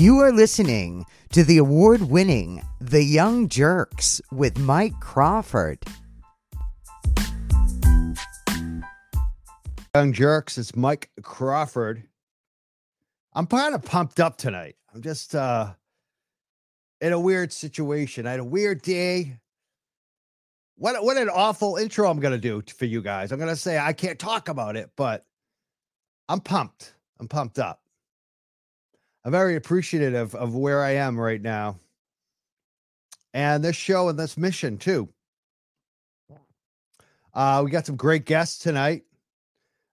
You are listening to the award winning The Young Jerks with Mike Crawford. Young Jerks, it's Mike Crawford. I'm kind of pumped up tonight. I'm just uh in a weird situation. I had a weird day. What what an awful intro I'm gonna do for you guys. I'm gonna say I can't talk about it, but I'm pumped. I'm pumped up. I'm very appreciative of where I am right now. And this show and this mission too. Uh, we got some great guests tonight.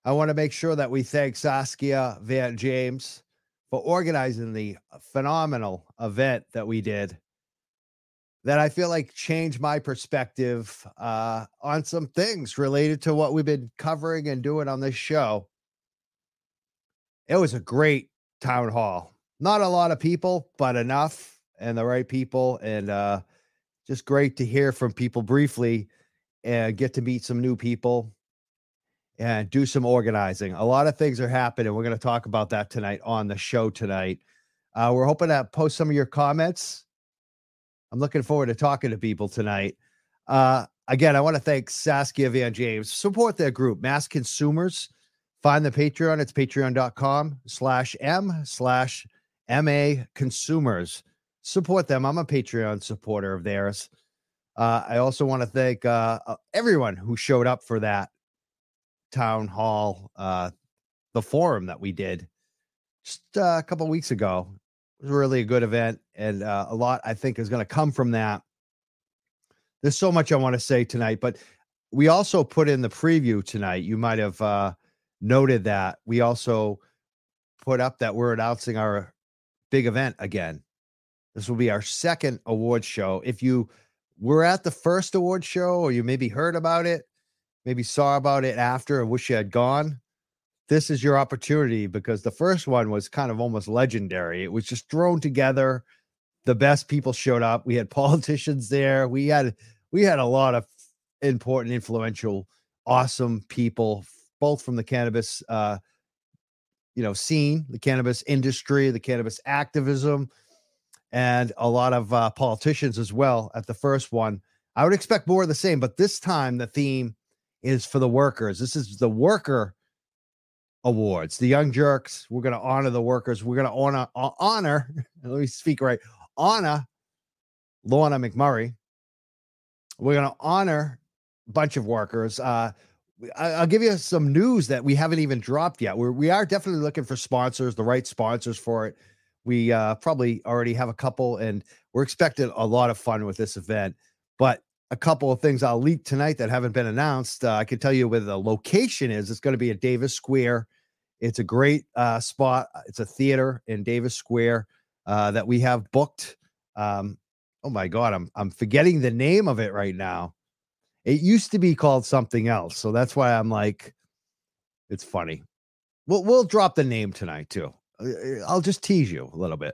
I want to make sure that we thank Saskia Van James for organizing the phenomenal event that we did that I feel like changed my perspective uh, on some things related to what we've been covering and doing on this show. It was a great town hall. Not a lot of people, but enough and the right people. And uh, just great to hear from people briefly and get to meet some new people and do some organizing. A lot of things are happening. We're going to talk about that tonight on the show tonight. Uh, we're hoping to post some of your comments. I'm looking forward to talking to people tonight. Uh, again, I want to thank Saskia Van James. Support their group, Mass Consumers. Find the Patreon. It's patreon.com slash M slash MA Consumers. Support them. I'm a Patreon supporter of theirs. Uh, I also want to thank uh, uh everyone who showed up for that town hall, uh, the forum that we did just uh, a couple weeks ago. It was really a good event, and uh, a lot I think is going to come from that. There's so much I want to say tonight, but we also put in the preview tonight. You might have noted that we also put up that we're announcing our big event again. This will be our second award show. If you were at the first award show or you maybe heard about it, maybe saw about it after and wish you had gone, this is your opportunity because the first one was kind of almost legendary. It was just thrown together. The best people showed up. We had politicians there. We had we had a lot of important, influential, awesome people, both from the cannabis uh, you know, scene, the cannabis industry, the cannabis activism, and a lot of uh, politicians as well at the first one. I would expect more of the same, but this time the theme is for the workers. This is the worker awards. The Young Jerks. We're going to honor the workers. We're going to honor honor. Let me speak right. Honor Lorna McMurray. We're going to honor a bunch of workers. Uh, I, will give you some news that we haven't even dropped yet. We're we are definitely looking for sponsors, the right sponsors for it. We uh, probably already have a couple, and we're expecting a lot of fun with this event. But a couple of things I'll leak tonight that haven't been announced. Uh, I can tell you where the location is. It's going to be at Davis Square. It's a great uh, spot. It's a theater in Davis Square uh, that we have booked. Um, oh my God, I'm I'm forgetting the name of it right now. It used to be called something else, so that's why I'm like, it's funny. We'll we'll drop the name tonight too. Uh, uh, I'll just tease you a little bit.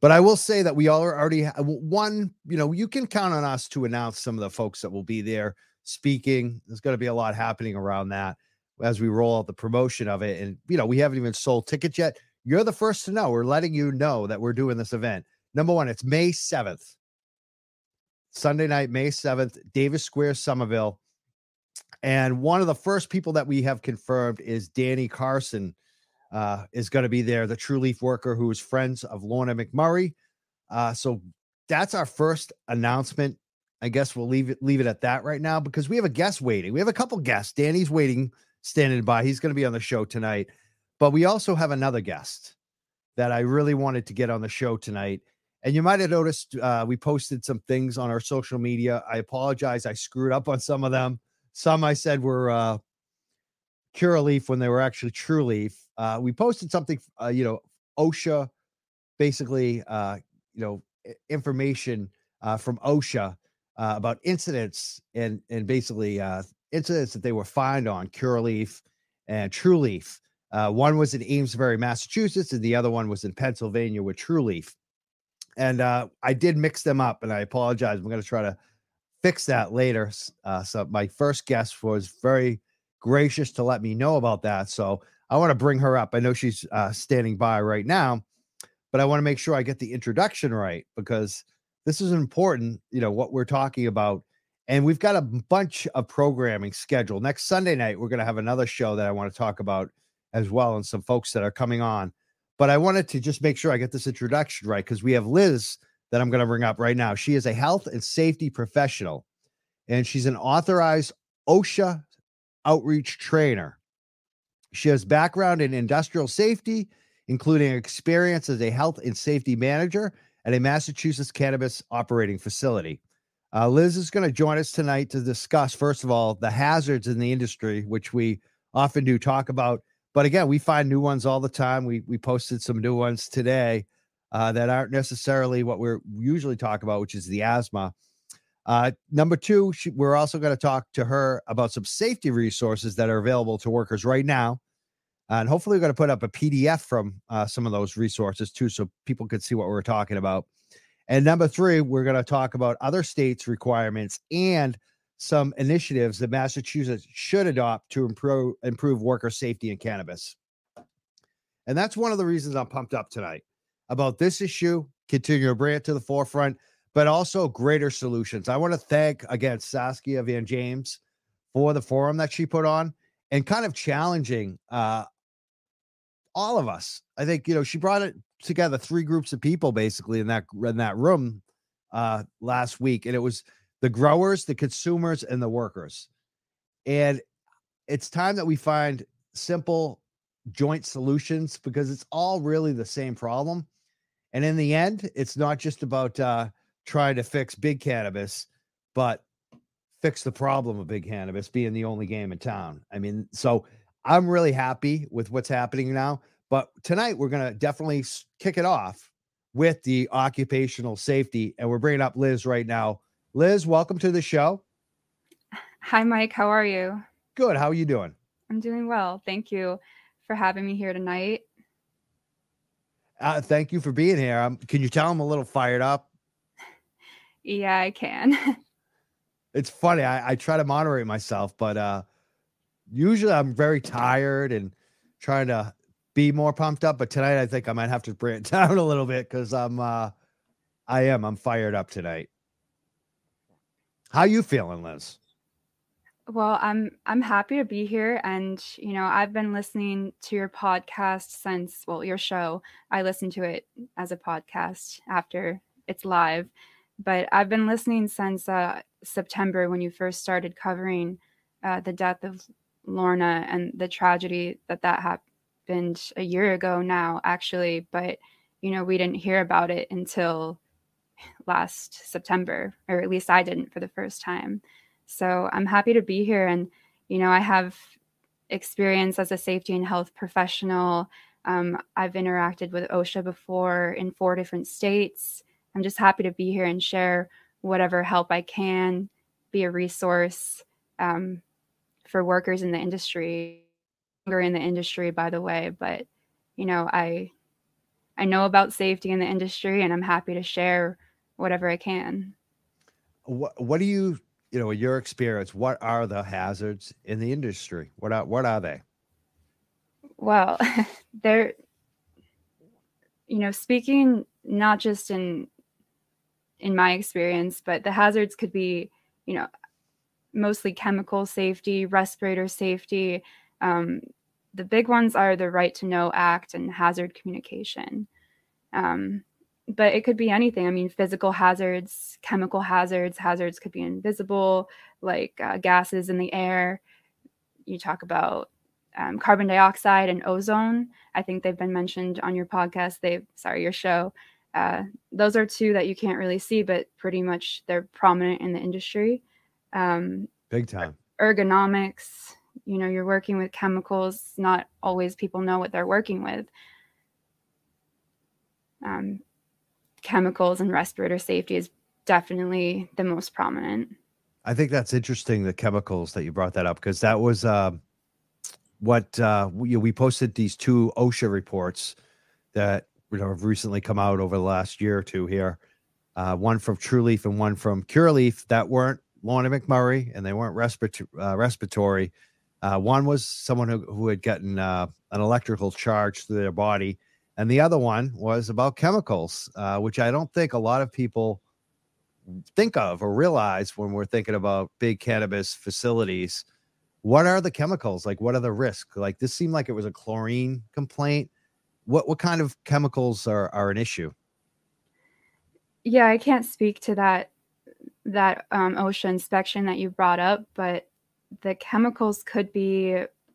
But I will say that we all are already one, you know, you can count on us to announce some of the folks that will be there speaking. There's going to be a lot happening around that as we roll out the promotion of it. And, you know, we haven't even sold tickets yet. You're the first to know. We're letting you know that we're doing this event. Number one, it's May 7th, Sunday night, May 7th, Davis Square, Somerville. And one of the first people that we have confirmed is Danny Carson uh, is going to be there, the Trulieve worker who is friends of Lorna McMurray. Uh, so that's our first announcement. I guess we'll leave it leave it at that right now because we have a guest waiting. We have a couple guests. Danny's waiting, standing by. He's going to be on the show tonight. But we also have another guest that I really wanted to get on the show tonight. And you might have noticed uh, we posted some things on our social media. I apologize. I screwed up on some of them. Some I said were uh, Curaleaf when they were actually Trulieve. Uh, we posted something, uh, you know, OSHA, basically, uh, you know, information uh, from OSHA uh, about incidents and and basically uh, incidents that they were fined on Curaleaf and Trulieve. Uh, one was in Amesbury, Massachusetts, and the other one was in Pennsylvania with Trulieve. And uh, I did mix them up, and I apologize. I'm going to try to fix that later. Uh, so my first guest was very gracious to let me know about that. So I want to bring her up. I know she's uh, standing by right now, but I want to make sure I get the introduction right because this is important, you know, what we're talking about. And we've got a bunch of programming scheduled. Next Sunday night, we're going to have another show that I want to talk about as well, and some folks that are coming on. But I wanted to just make sure I get this introduction right because we have Liz that I'm going to bring up right now. She is a health and safety professional, and she's an authorized OSHA outreach trainer. She has background in industrial safety, including experience as a health and safety manager at a Massachusetts cannabis operating facility. Uh, Liz is going to join us tonight to discuss, first of all, the hazards in the industry, which we often do talk about. But again, we find new ones all the time. We we posted some new ones today uh, that aren't necessarily what we're usually talk about, which is the asthma. Uh, number two, she, we're also going to talk to her about some safety resources that are available to workers right now. And hopefully, we're going to put up a PDF from uh, some of those resources too, so people can see what we're talking about. And number three, we're going to talk about other states' requirements and some initiatives that Massachusetts should adopt to improve improve worker safety in cannabis. And that's one of the reasons I'm pumped up tonight about this issue, continue to bring it to the forefront, but also greater solutions. I want to thank again Saskia Van James for the forum that she put on and kind of challenging uh, all of us. I think you know she brought it together three groups of people basically in that in that room uh, last week, and it was the growers, the consumers, and the workers. And it's time that we find simple joint solutions because it's all really the same problem. And in the end, it's not just about uh, trying to fix big cannabis, but fix the problem of big cannabis being the only game in town. I mean, so I'm really happy with what's happening now. But tonight we're going to definitely kick it off with the occupational safety, and we're bringing up Liz right now. Liz, welcome to the show. Hi, Mike. How are you? Good. How are you doing? I'm doing well. Thank you for having me here tonight. Uh, thank you for being here. Um, can you tell I'm a little fired up? Yeah, I can. it's funny. I, I try to moderate myself, but uh, usually I'm very tired and trying to be more pumped up. But tonight, I think I might have to bring it down a little bit because I'm, uh, I am, I'm fired up tonight. How you feeling, Liz? Well, I'm I'm happy to be here and you know, I've been listening to your podcast since well, your show. I listen to it as a podcast after it's live, but I've been listening since uh, September when you first started covering uh, the death of Lorna and the tragedy that that happened a year ago now actually, but you know, we didn't hear about it until last September, or at least I didn't for the first time. So I'm happy to be here. And, you know, I have experience as a safety and health professional. Um, I've interacted with OSHA before in four different states. I'm just happy to be here and share whatever help I can, be a resource um, for workers in the industry, in the industry, by the way. But you know, I I know about safety in the industry, and I'm happy to share whatever I can. What What do you you know your experience? What are the hazards in the industry? What are what are they? Well, they're you know speaking not just in in my experience, but the hazards could be you know mostly chemical safety, respirator safety. Um, the big ones are the Right to Know Act and hazard communication. Um, but it could be anything. I mean, physical hazards, chemical hazards, hazards could be invisible, like uh, gases in the air. You talk about um, carbon dioxide and ozone. I think they've been mentioned on your podcast. They, sorry, your show. Uh, those are two that you can't really see, but pretty much they're prominent in the industry. Um, Big time. Ergonomics. You know, you're working with chemicals. Not always people know what they're working with. Um, chemicals and respirator safety is definitely the most prominent. I think that's interesting, the chemicals that you brought that up, because that was uh, what uh, we, we posted these two OSHA reports that you know, have recently come out over the last year or two here. Uh, one from Trulieve and one from Curaleaf that weren't Lorna McMurray and they weren't respiratory. Uh, respiratory. Uh, one was someone who, who had gotten uh, an electrical charge to their body And the other one was about chemicals, uh, which I don't think a lot of people think of or realize when we're thinking about big cannabis facilities. What are the chemicals? Like, what are the risks? Like, this seemed like it was a chlorine complaint. What what kind of chemicals are are an issue? Yeah, I can't speak to that that um, OSHA inspection that you brought up, but the chemicals could be,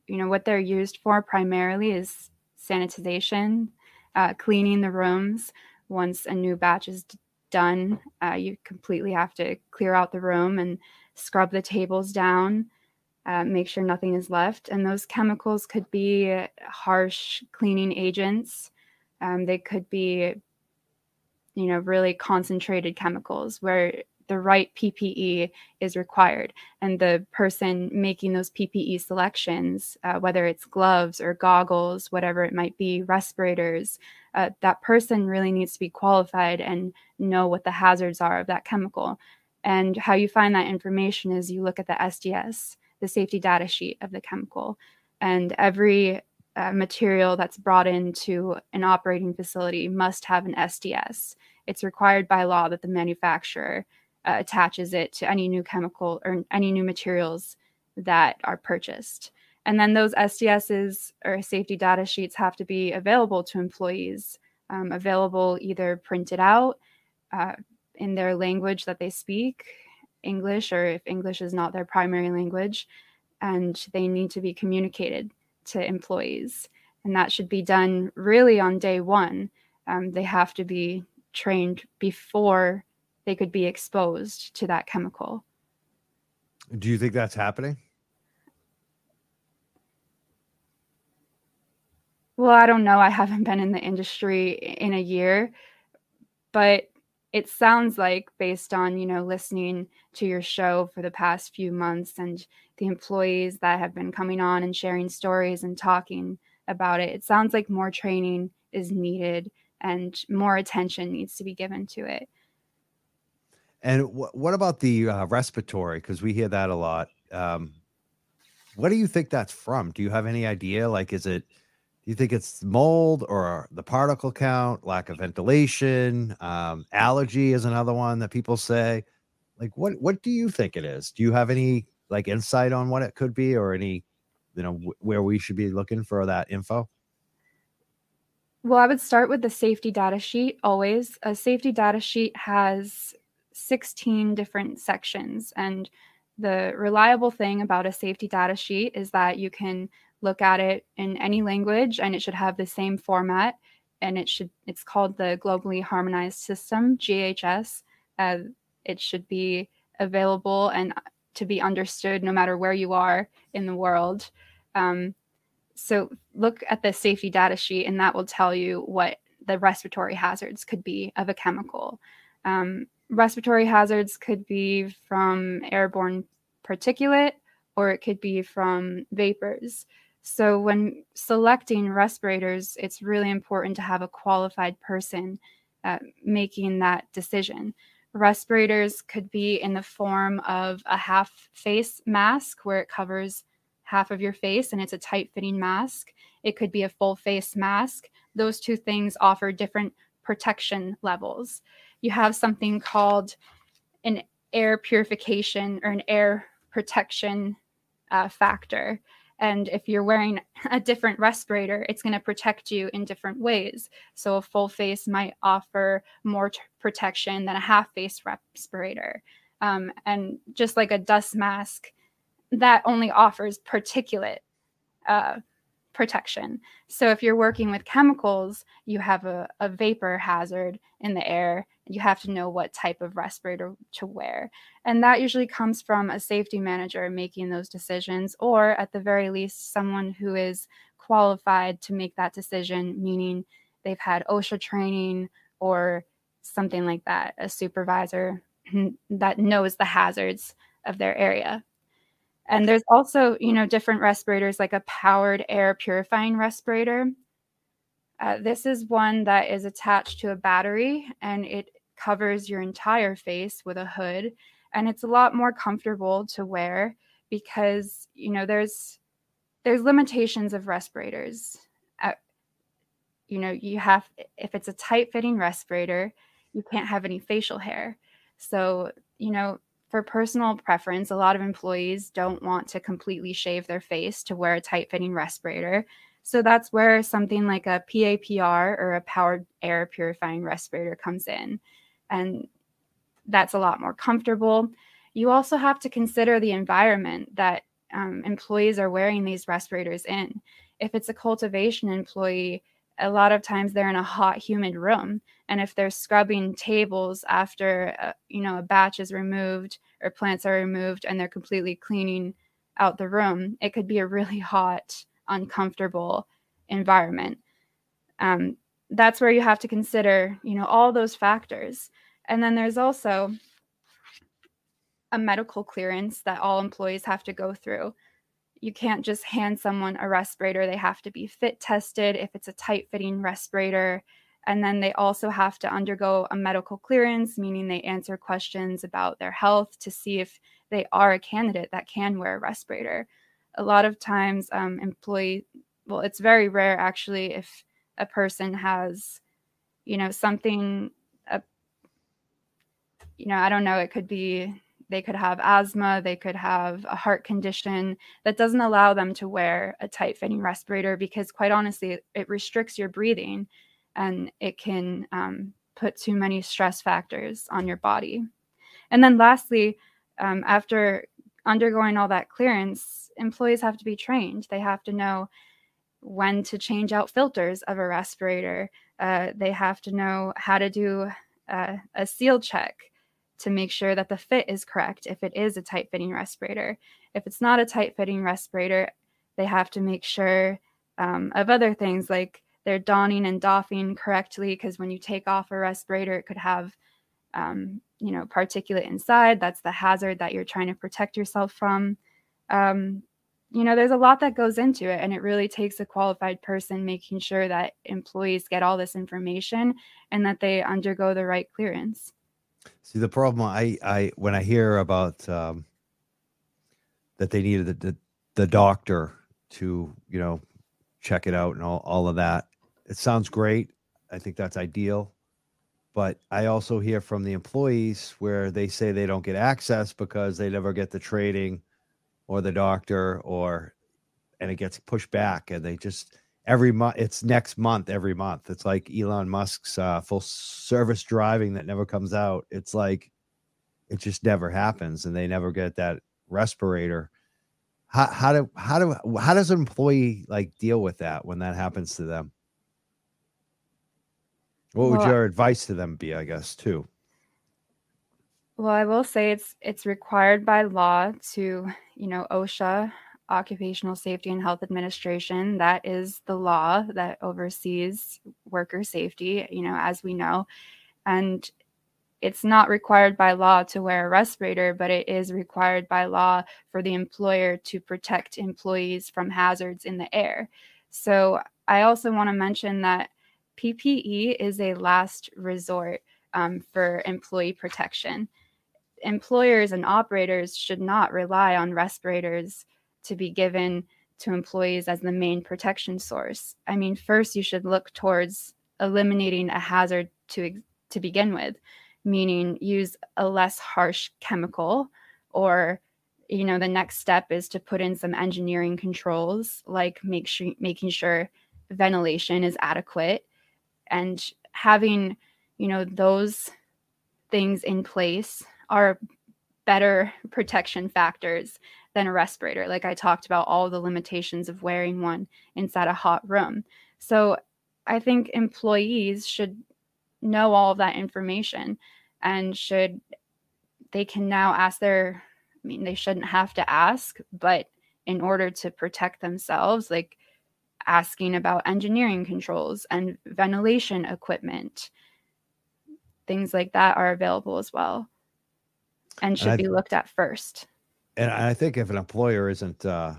you know, what they're used for primarily is sanitization, uh, cleaning the rooms. Once a new batch is done, uh, you completely have to clear out the room and scrub the tables down, uh, make sure nothing is left. And those chemicals could be harsh cleaning agents. Um, they could be, you know, really concentrated chemicals where the right PPE is required. And the person making those PPE selections, uh, whether it's gloves or goggles, whatever it might be, respirators, uh, that person really needs to be qualified and know what the hazards are of that chemical. And how you find that information is you look at the SDS, the safety data sheet of the chemical. And every uh, material that's brought into an operating facility must have an SDS. It's required by law that the manufacturer uh, attaches it to any new chemical or any new materials that are purchased. And then those SDSs or safety data sheets have to be available to employees, um, available either printed out uh, in their language that they speak, English, or if English is not their primary language, and they need to be communicated to employees. And that should be done really on day one. Um, they have to be trained before they could be exposed to that chemical. Do you think that's happening? Well, I don't know. I haven't been in the industry in a year, but it sounds like based on, you know, listening to your show for the past few months and the employees that have been coming on and sharing stories and talking about it, it sounds like more training is needed and more attention needs to be given to it. And wh- what about the uh, respiratory? Because we hear that a lot. Um, what do you think that's from? Do you have any idea? Like, is it? Do you think it's mold or the particle count, lack of ventilation, um, allergy is another one that people say. Like, what what do you think it is? Do you have any like insight on what it could be, or any, you know, w- where we should be looking for that info? Well, I would start with the safety data sheet always. A safety data sheet has 16 different sections. And the reliable thing about a safety data sheet is that you can look at it in any language and it should have the same format. And it should it's called the globally harmonized system ghs uh, it should be available and to be understood no matter where you are in the world. Um, so look at the safety data sheet and that will tell you what the respiratory hazards could be of a chemical. Um, respiratory hazards could be from airborne particulate or it could be from vapors. So, when selecting respirators, it's really important to have a qualified person uh, making that decision. Respirators could be in the form of a half face mask where it covers half of your face and it's a tight fitting mask. It could be a full face mask. Those two things offer different protection levels you have something called an air purification or an air protection uh, factor. And if you're wearing a different respirator, it's going to protect you in different ways. So a full face might offer more t- protection than a half face respirator. Um, and just like a dust mask, that only offers particulate uh, protection. So if you're working with chemicals, you have a, a vapor hazard in the air. You have to know what type of respirator to wear. And that usually comes from a safety manager making those decisions, or at the very least, someone who is qualified to make that decision, meaning they've had OSHA training or something like that, a supervisor that knows the hazards of their area. And there's also, you know, different respirators like a powered air purifying respirator. Uh, this is one that is attached to a battery and it covers your entire face with a hood. And it's a lot more comfortable to wear because, you know, there's there's limitations of respirators. Uh, you know, you have, if it's a tight fitting respirator, you can't have any facial hair. So, you know, for personal preference, a lot of employees don't want to completely shave their face to wear a tight fitting respirator. So that's where something like a PAPR or a powered air purifying respirator comes in. And that's a lot more comfortable. You also have to consider the environment that um, employees are wearing these respirators in. If it's a cultivation employee, a lot of times they're in a hot, humid room, and if they're scrubbing tables after uh, you know a batch is removed or plants are removed, and they're completely cleaning out the room, it could be a really hot, uncomfortable environment. Um, that's where you have to consider, you know, all those factors. And then there's also a medical clearance that all employees have to go through. You can't just hand someone a respirator. They have to be fit tested if it's a tight fitting respirator. And then they also have to undergo a medical clearance, meaning they answer questions about their health to see if they are a candidate that can wear a respirator. A lot of times, um, employee, well, it's very rare actually if a person has, you know, something, a, you know, I don't know, it could be they could have asthma, they could have a heart condition that doesn't allow them to wear a tight fitting respirator because, quite honestly, it, restricts your breathing and it can um, put too many stress factors on your body. And then, lastly, um, after undergoing all that clearance, employees have to be trained. They have to know when to change out filters of a respirator. Uh, they have to know how to do uh, a seal check to make sure that the fit is correct if it is a tight fitting respirator. If it's not a tight fitting respirator, they have to make sure um, of other things like they're donning and doffing correctly because when you take off a respirator, it could have, um, you know, particulate inside. That's the hazard that you're trying to protect yourself from. Um, you know, there's a lot that goes into it, and it really takes a qualified person making sure that employees get all this information and that they undergo the right clearance. See, the problem I, I when I hear about um, that they needed the, the, the doctor to you know check it out and all, all of that, it sounds great. I think that's ideal. But I also hear from the employees where they say they don't get access because they never get the training or the doctor or and it gets pushed back and they just every month it's next month every month. It's like elon musk's uh, full self driving that never comes out. It's like it just never happens and they never get that respirator. How, how do how do how does an employee like deal with that when that happens to them? What would well, your advice to them be i guess too? Well i will say it's it's required by law to you know osha Occupational Safety and Health Administration. That is the law that oversees worker safety, you know, as we know. And it's not required by law to wear a respirator, but it is required by law for the employer to protect employees from hazards in the air. So I also want to mention that PPE is a last resort um, for employee protection. Employers and operators should not rely on respirators to be given to employees as the main protection source. I mean, first you should look towards eliminating a hazard to to begin with, meaning use a less harsh chemical or you know the next step is to put in some engineering controls like make sure making sure ventilation is adequate and having you know those things in place are better protection factors than a respirator. Like I talked about all the limitations of wearing one inside a hot room. So I think employees should know all of that information and should they can now ask their I mean they shouldn't have to ask, but in order to protect themselves, like asking about engineering controls and ventilation equipment, things like that are available as well and should and be looked at first and I think if an employer isn't uh,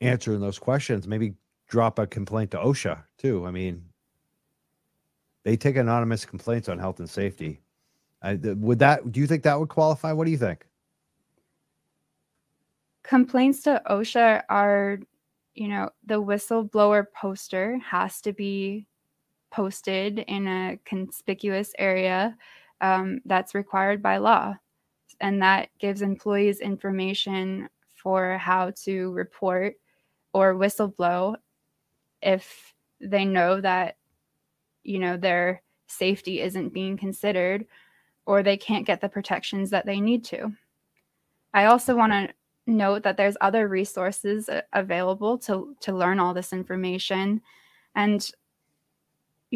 answering those questions, maybe drop a complaint to OSHA too. I mean, they take anonymous complaints on health and safety. I, would that? Do you think that would qualify? What do you think? Complaints to OSHA are, you know, the whistleblower poster has to be posted in a conspicuous area um, that's required by law. And that gives employees information for how to report or whistleblow if they know that, you know, their safety isn't being considered or they can't get the protections that they need to. I also want to note that there's other resources available to to learn all this information and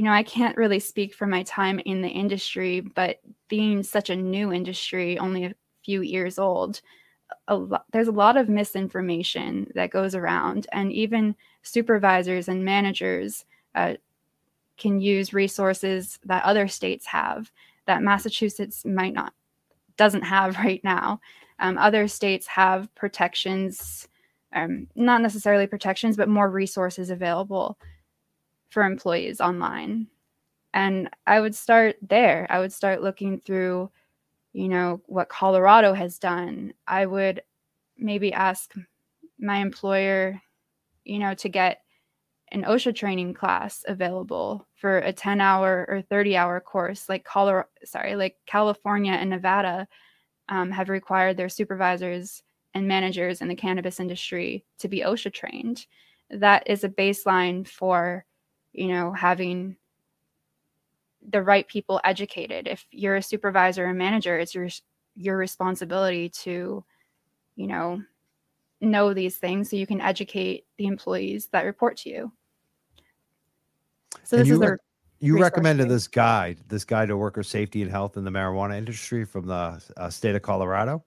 you know, I can't really speak for my time in the industry, but being such a new industry, only a few years old, a lot, there's a lot of misinformation that goes around, and even supervisors and managers uh, can use resources that other states have that Massachusetts might not doesn't have right now. Um, other states have protections, um, not necessarily protections, but more resources available for employees online. And I would start there. I would start looking through, you know, what Colorado has done. I would maybe ask my employer, you know, to get an OSHA training class available for a 10 hour or 30 hour course like Colorado, sorry, like California and Nevada um, have required their supervisors and managers in the cannabis industry to be OSHA trained. That is a baseline for, you know, having the right people educated. If you're a supervisor and manager, it's your your responsibility to, you know, know these things so you can educate the employees that report to you. So this is their you recommended this guide, this guide to worker safety and health in the marijuana industry from the uh, state of Colorado.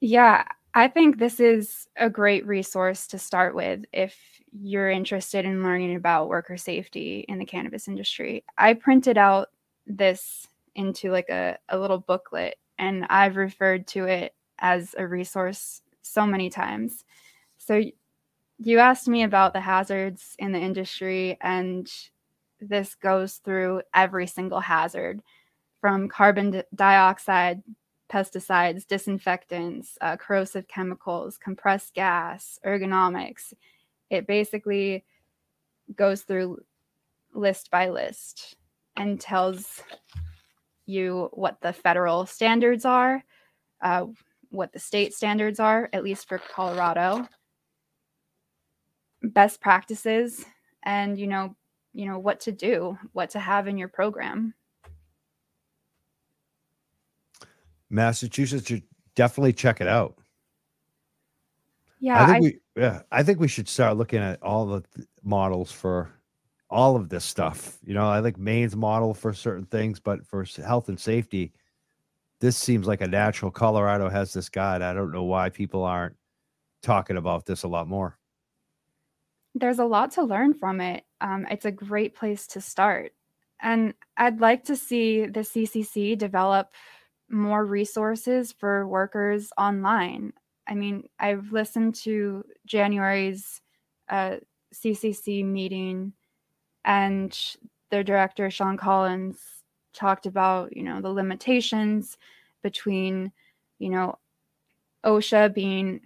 Yeah, I think this is a great resource to start with if you're interested in learning about worker safety in the cannabis industry. I printed out this into like a, a little booklet and I've referred to it as a resource so many times. So you asked me about the hazards in the industry and this goes through every single hazard from carbon dioxide, pesticides, disinfectants, uh, corrosive chemicals, compressed gas, ergonomics. It basically goes through list by list and tells you what the federal standards are, uh, what the state standards are, at least for Colorado, best practices, and you know you know what to do what to have in your program. Massachusetts should definitely check it out. Yeah i think I, we yeah i think we should start looking at all the models for all of this stuff you know i think maine's model for certain things but for health and safety this seems like a natural colorado has this guide i don't know why people aren't talking about this a lot more there's a lot to learn from it. Um, it's a great place to start. And I'd like to see the CCC develop more resources for workers online. I mean, I've listened to January's uh, CCC meeting, and their director, Shawn Collins, talked about, you know, the limitations between, you know, OSHA being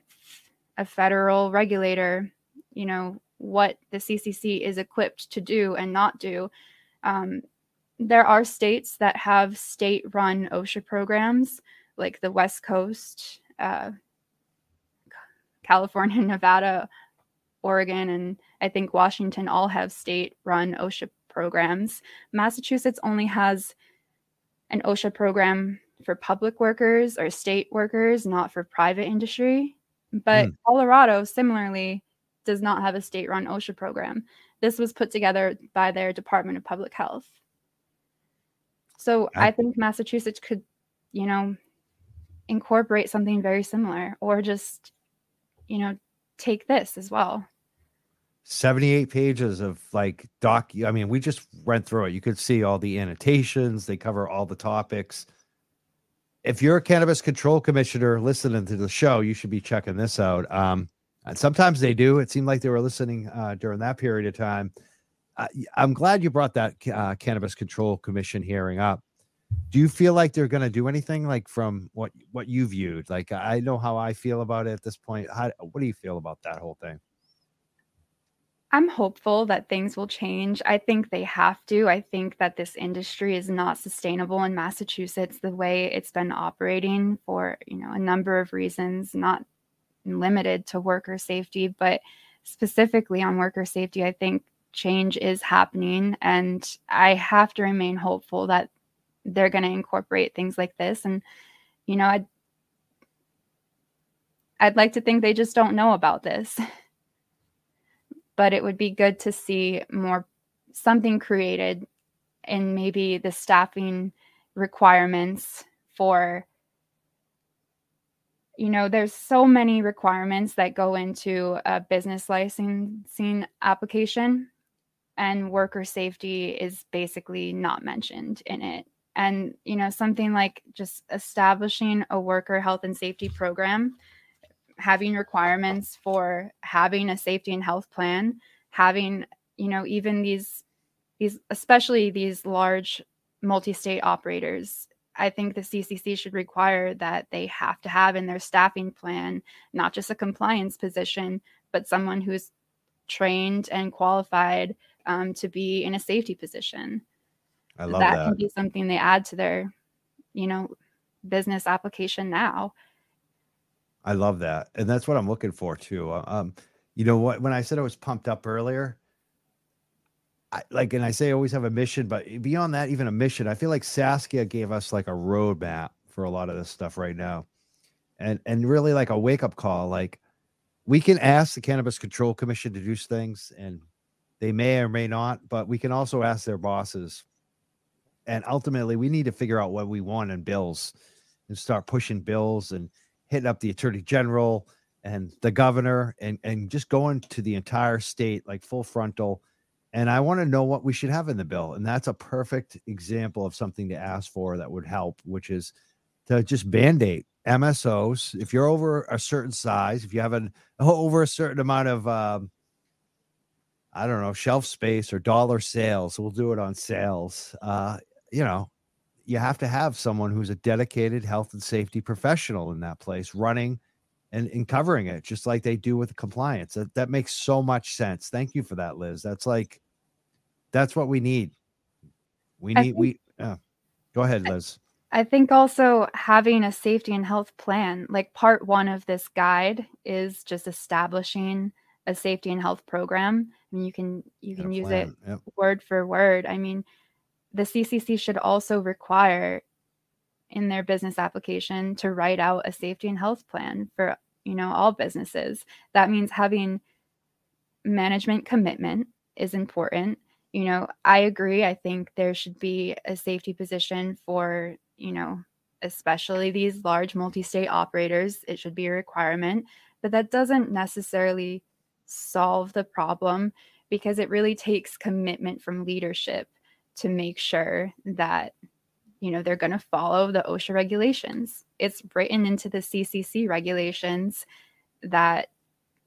a federal regulator, you know, what the CCC is equipped to do and not do. Um, there are states that have state run OSHA programs, like the West Coast, uh, California, Nevada, Oregon, and I think Washington all have state run OSHA programs. Massachusetts only has an OSHA program for public workers or state workers, not for private industry. But mm. Colorado, similarly, does not have a state run OSHA program. This was put together by their Department of Public Health. So I, I think Massachusetts could, you know, incorporate something very similar or just, you know, take this as well. 78 pages of like doc. I mean, we just went through it. You could see all the annotations, they cover all the topics. If you're a cannabis control commissioner listening to the show, you should be checking this out. Um, and sometimes they do. It seemed like they were listening uh, during that period of time. Uh, I'm glad you brought that uh, Cannabis Control Commission hearing up. Do you feel like they're going to do anything like from what what you viewed? Like I know how I feel about it at this point. How, what do you feel about that whole thing? I'm hopeful that things will change. I think they have to. I think that this industry is not sustainable in Massachusetts the way it's been operating for, you know, a number of reasons, not limited to worker safety, but specifically on worker safety, I think change is happening and I have to remain hopeful that they're going to incorporate things like this and you know, I'd I'd like to think they just don't know about this. but it would be good to see more something created and maybe the staffing requirements for you know there's so many requirements that go into a business licensing application and worker safety is basically not mentioned in it and you know something like just establishing a worker health and safety program having requirements for having a safety and health plan, having, you know, even these these especially these large multi-state operators I think the CCC should require that they have to have in their staffing plan not just a compliance position, but someone who's trained and qualified um, to be in a safety position. I love that. That can be something they add to their, you know, business application now. I love that, and that's what I'm looking for too. Uh, um, you know what? When I said I was pumped up earlier, I, like, and I say I always have a mission, but beyond that, even a mission, I feel like Saskia gave us like a roadmap for a lot of this stuff right now, and and really like a wake up call. Like, we can ask the Cannabis Control Commission to do things, and they may or may not, but we can also ask their bosses. And ultimately, we need to figure out what we want in bills and start pushing bills and hitting up the attorney general and the governor and and just going to the entire state like full frontal. And i want to know what we should have in the bill and that's a perfect example of something to ask for that would help which is to just band-aid msos if you're over a certain size if you have an over a certain amount of um, i don't know shelf space or dollar sales we'll do it on sales uh, you know you have to have someone who's a dedicated health and safety professional in that place running and, and covering it just like they do with compliance that, that makes so much sense thank you for that liz that's like that's what we need we need think, we yeah. go ahead liz I think also having a safety and health plan, like part one of this guide is just establishing a safety and health program. I mean, you can you can use it yep. word for word. I mean, the CCC should also require in their business application to write out a safety and health plan for you know all businesses. That means having management commitment is important. You know i agree. I think there should be a safety position for you know especially these large multi-state operators. It should be a requirement but that doesn't necessarily solve the problem because it really takes commitment from leadership to make sure that you know they're going to follow the OSHA regulations. It's written into the CCC regulations that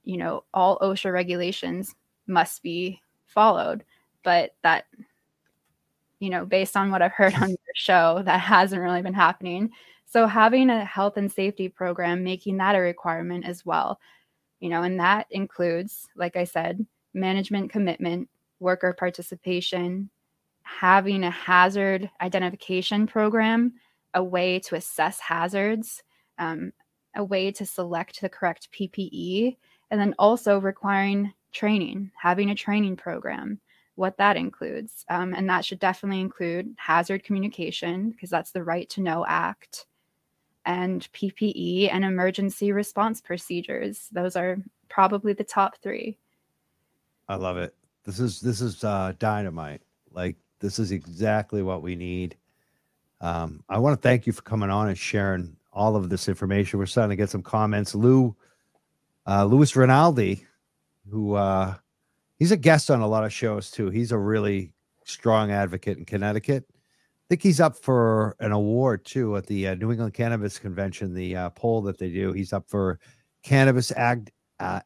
you know all OSHA regulations must be followed, but that you know based on what I've heard on your show that hasn't really been happening. So having a health and safety program making that a requirement as well. You know, and that includes like I said, management commitment, worker participation, having a hazard identification program, a way to assess hazards, um, a way to select the correct PPE, and then also requiring training, having a training program, what that includes. Um, and that should definitely include hazard communication, because that's the Right to Know Act, and PPE and emergency response procedures. Those are probably the top three. I love it. This is this is uh, dynamite. Like this is exactly what we need. Um, I want to thank you for coming on and sharing all of this information. We're starting to get some comments. Lou, uh, Louis Rinaldi, who uh, he's a guest on a lot of shows too. He's a really strong advocate in Connecticut. I think he's up for an award too at the uh, New England Cannabis Convention. The uh, poll that they do, he's up for Cannabis Ag- uh,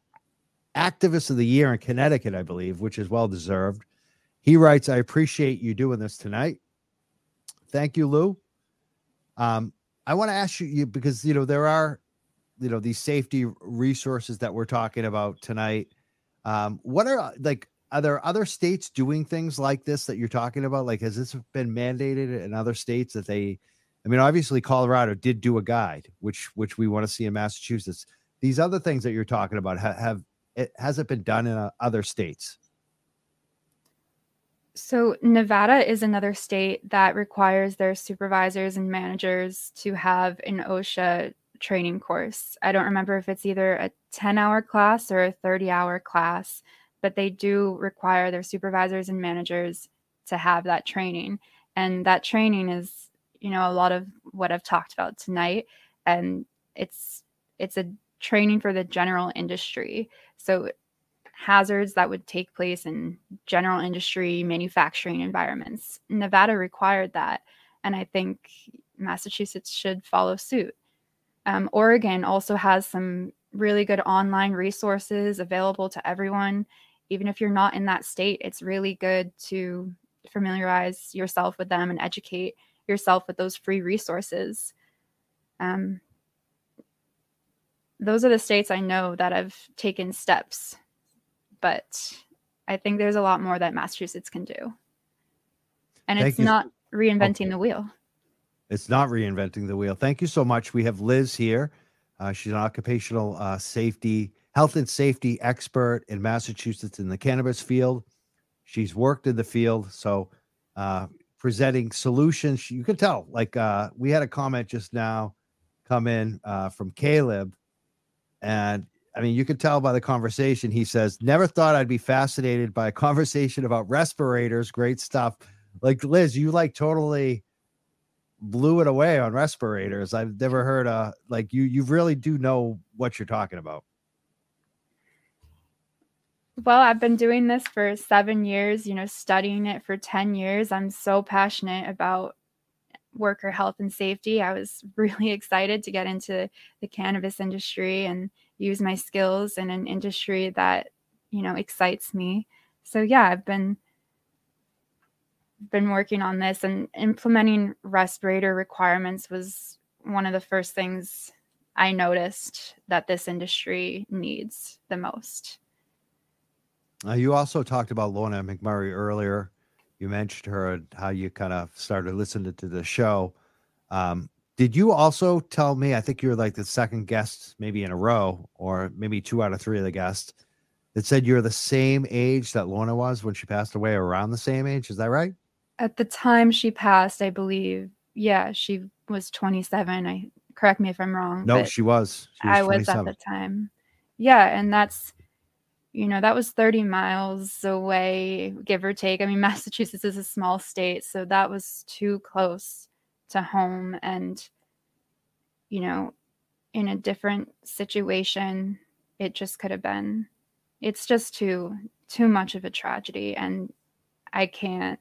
Activist of the Year in Connecticut, I believe, which is well deserved. He writes, I appreciate you doing this tonight. Thank you, Lou. Um, I want to ask you, you because you know there are you know these safety resources that we're talking about tonight. Um, what are like are there other states doing things like this that you're talking about? Like, has this been mandated in other states that they? I mean, obviously, Colorado did do a guide, which which we want to see in Massachusetts. These other things that you're talking about have, have it has it been done in uh, other states? So, Nevada is another state that requires their supervisors and managers to have an OSHA training course. I don't remember if it's either a 10 hour class or a 30 hour class, but they do require their supervisors and managers to have that training. And that training is, you know, a lot of what I've talked about tonight. And it's, it's a training for the general industry. So hazards that would take place in general industry manufacturing environments. Nevada required that. And I think Massachusetts should follow suit. Um, Oregon also has some really good online resources available to everyone. Even if you're not in that state, it's really good to familiarize yourself with them and educate yourself with those free resources. Um, those are the states I know that have taken steps but I think there's a lot more that Massachusetts can do. And Thank it's you. not reinventing okay. the wheel. It's not reinventing the wheel. Thank you so much. We have Liz here. Uh, she's an occupational uh, safety, health and safety expert in Massachusetts in the cannabis field. She's worked in the field, so uh, presenting solutions. You can tell, like uh, we had a comment just now come in uh, from Caleb, and I mean, you could tell by the conversation. He says, Never thought I'd be fascinated by a conversation about respirators. Great stuff. Like, Liz, you like totally blew it away on respirators. I've never heard a like you, you really do know what you're talking about. Well, I've been doing this for seven years, you know, studying it for 10 years. I'm so passionate about worker health and safety. I was really excited to get into the cannabis industry and use my skills in an industry that you know excites me. So yeah i've been been working on this and implementing respirator requirements was one of the first things i noticed that this industry needs the most. Uh, you also talked about lorna mcmurray earlier. You mentioned her and how you kind of started listening to the show. Um, did you also tell me? I think you're like the second guest, maybe in a row, or maybe two out of three of the guests that said you're the same age that Lorna was when she passed away, around the same age. Is that right? At the time she passed, I believe. Yeah, she was 27. I correct me if I'm wrong. No, she was. She was I was at the time. Yeah, and that's you know that was 30 miles away, give or take. I mean, Massachusetts is a small state, so that was too close to home and you know in a different situation it just could have been. It's just too too much of a tragedy and i can't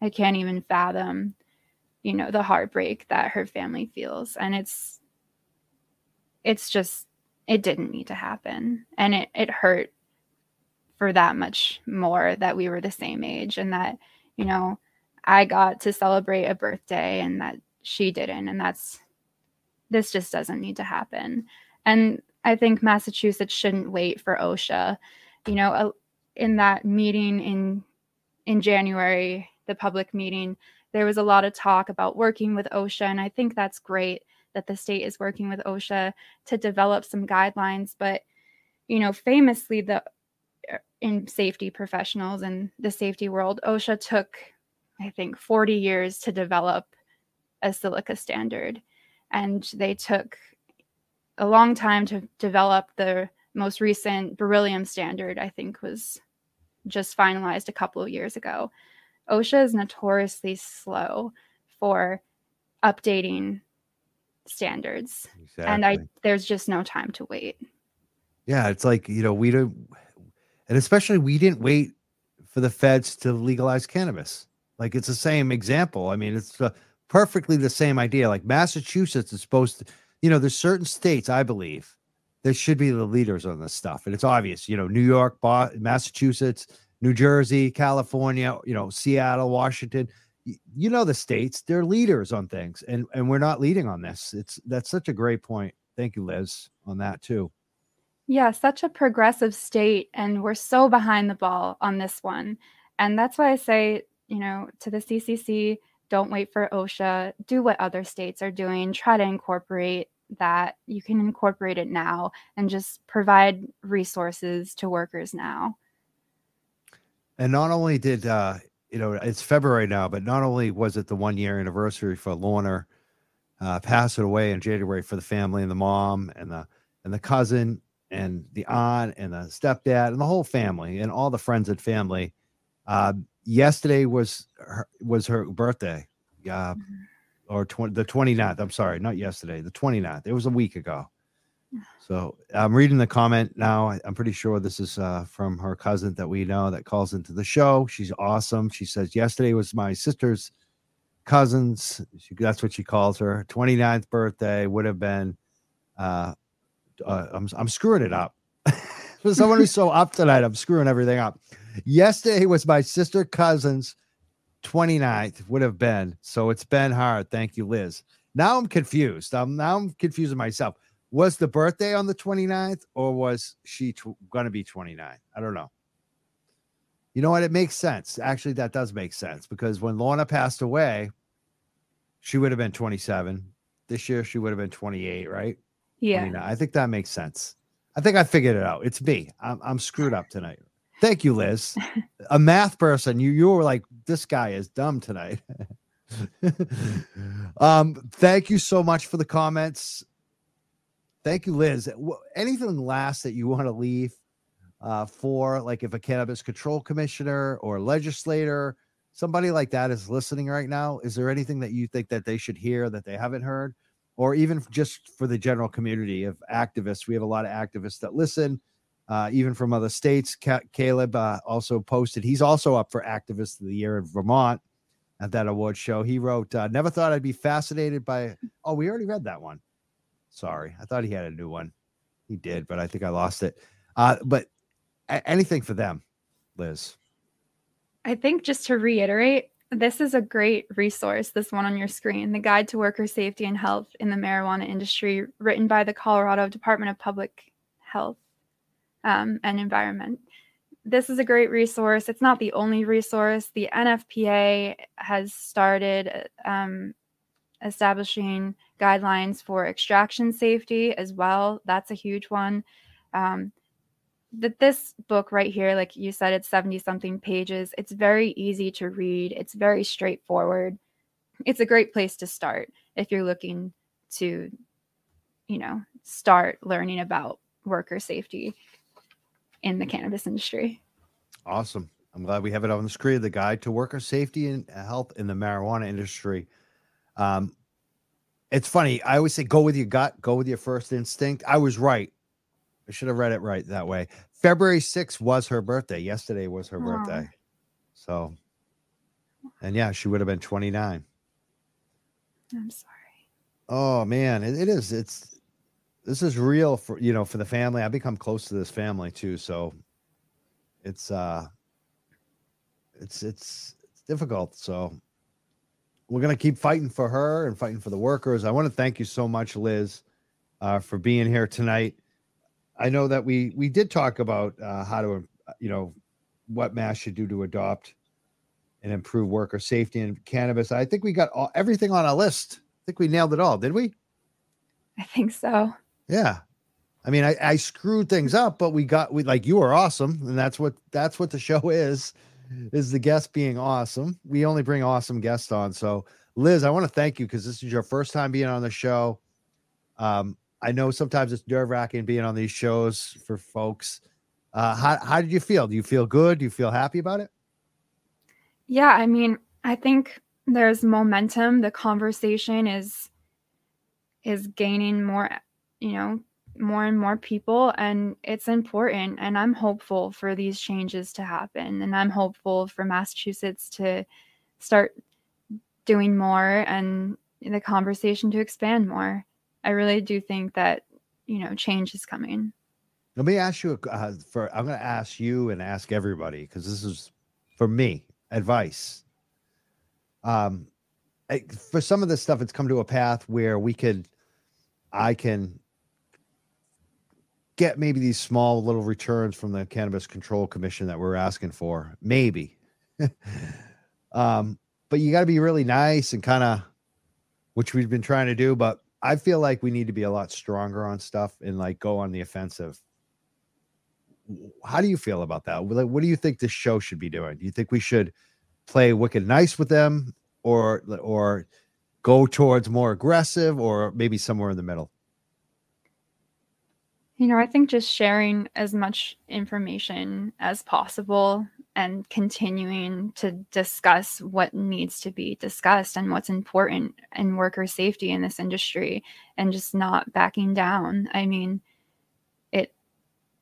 i can't even fathom you know the heartbreak that her family feels. And it's it's just it didn't need to happen. And it it hurt for that much more that we were the same age and that you know I got to celebrate a birthday and that she didn't. And that's, this just doesn't need to happen. And I think Massachusetts shouldn't wait for OSHA. You know, uh, in that meeting in in January, the public meeting, there was a lot of talk about working with OSHA, and I think that's great that the state is working with OSHA to develop some guidelines. But you know, famously, the uh, in safety professionals and the safety world, OSHA took I think 40 years to develop a silica standard. And they took a long time to develop the most recent beryllium standard, I think was just finalized a couple of years ago. OSHA is notoriously slow for updating standards. Exactly. And I there's just no time to wait. Yeah, it's like, you know, we don't and especially we didn't wait for the feds to legalize cannabis. Like it's the same example. I mean, it's uh, perfectly the same idea. Like Massachusetts is supposed to, you know, there's certain states, I believe, that should be the leaders on this stuff. And it's obvious, you know, New York, Massachusetts, New Jersey, California, you know, Seattle, Washington. You know the states, they're leaders on things, and and we're not leading on this. It's that's such a great point. Thank you, Liz, on that too. Yeah, such a progressive state, and we're so behind the ball on this one. And that's why I say, you know, to the CCC, don't wait for OSHA, do what other states are doing, try to incorporate that. You can incorporate it now and just provide resources to workers now. And not only did uh, you know it's February now, but not only was it the one year anniversary for Lorna uh, passing away in January for the family and the mom and the and the cousin and the aunt and the stepdad and the whole family and all the friends and family. Uh, yesterday was her, was her birthday. Yeah. Mm-hmm. Or 20, the 29th. I'm sorry, not yesterday, the 29th. It was a week ago. So I'm reading the comment now. I, am pretty sure this is uh, from her cousin that we know that calls into the show. She's awesome. She says, Yesterday was my sister's cousin's, she, that's what she calls her, 29th birthday would have been. Uh, uh, I'm, I'm screwing it up. For someone who's so up tonight, I'm screwing everything up. Yesterday was my sister cousin's 29th, would have been. So it's been hard. Thank you, Liz. Now I'm confused. I'm now I'm confusing myself was the birthday on the 29th or was she tw- going to be 29? I don't know. You know what? It makes sense. Actually, that does make sense because when Lorna passed away, she would have been 27. This year, she would have been 28, right? Yeah. 29. I think that makes sense. I think I figured it out. It's me. I'm, I'm screwed up tonight. Thank you, Liz. A math person. You you were like, this guy is dumb tonight. um, thank you so much for the comments. Thank you, Liz. Anything last that you want to leave uh, for, like if a cannabis control commissioner or legislator, somebody like that is listening right now? Is there anything that you think that they should hear that they haven't heard? Or even just for the general community of activists? We have a lot of activists that listen, uh, even from other states. Ca- Caleb uh, also posted, he's also up for Activist of the Year in Vermont at that award show. He wrote, uh, Never thought I'd be fascinated by. Oh, we already read that one. Sorry, I thought he had a new one. He did, but I think I lost it. Uh, but a- anything for them, Liz. I think just to reiterate, this is a great resource, this one on your screen, the Guide to Worker Safety and Health in the Marijuana Industry, written by the Colorado Department of Public Health um, and Environment. This is a great resource. It's not the only resource. The NFPA has started um, establishing guidelines for extraction safety as well. That's a huge one. Um, that this book right here, like you said, it's 70 something pages. It's very easy to read, it's very straightforward. It's a great place to start if you're looking to, you know, start learning about worker safety in the cannabis industry. Awesome. I'm glad we have it on the screen. The guide to worker safety and health in the marijuana industry. Um, it's funny. I always say go with your gut, go with your first instinct. I was right. I should have read it right that way. February 6th was her birthday. Yesterday was her Aww. birthday. So, and yeah, she would have been 29. I'm sorry. Oh man, it, it is. It's this is real for you know for the family. I become close to this family too, so it's uh, it's it's it's difficult. So we're to keep fighting for her and fighting for the workers. I want to thank you so much, Liz, uh, for being here tonight. I know that we we did talk about uh, how to, you know, what Mass should do to adopt and improve worker safety in cannabis. I think we got all, everything on our list. I think we nailed it all, did we? I think so. Yeah. I mean, I, I screwed things up, but we got we like you are awesome, and that's what that's what the show is is the guest being awesome. We only bring awesome guests on. So, Liz, I want to thank you because this is your first time being on the show. Um, I know sometimes it's nerve wracking being on these shows for folks. Uh, how, how did you feel? Do you feel good? Do you feel happy about it? Yeah, I mean, I think there's momentum. The conversation is is gaining more, you know, more and more people and it's important and i'm hopeful for these changes to happen and i'm hopeful for massachusetts to start doing more and the conversation to expand more. I really do think that you know change is coming. Let me ask you uh, for i'm going to ask you and ask everybody because this is for me advice. Um for some of this stuff it's come to a path where we could i can get maybe these small little returns from the Cannabis Control Commission that we're asking for. Maybe. um, but you got to be really nice and kind of, which we've been trying to do. But I feel like we need to be a lot stronger on stuff and like go on the offensive. How do you feel about that? Like, what do you think this show should be doing? Do you think we should play wicked nice with them, or or go towards more aggressive, or maybe somewhere in the middle? You know, I think just sharing as much information as possible and continuing to discuss what needs to be discussed and what's important in worker safety in this industry and just not backing down. I mean, it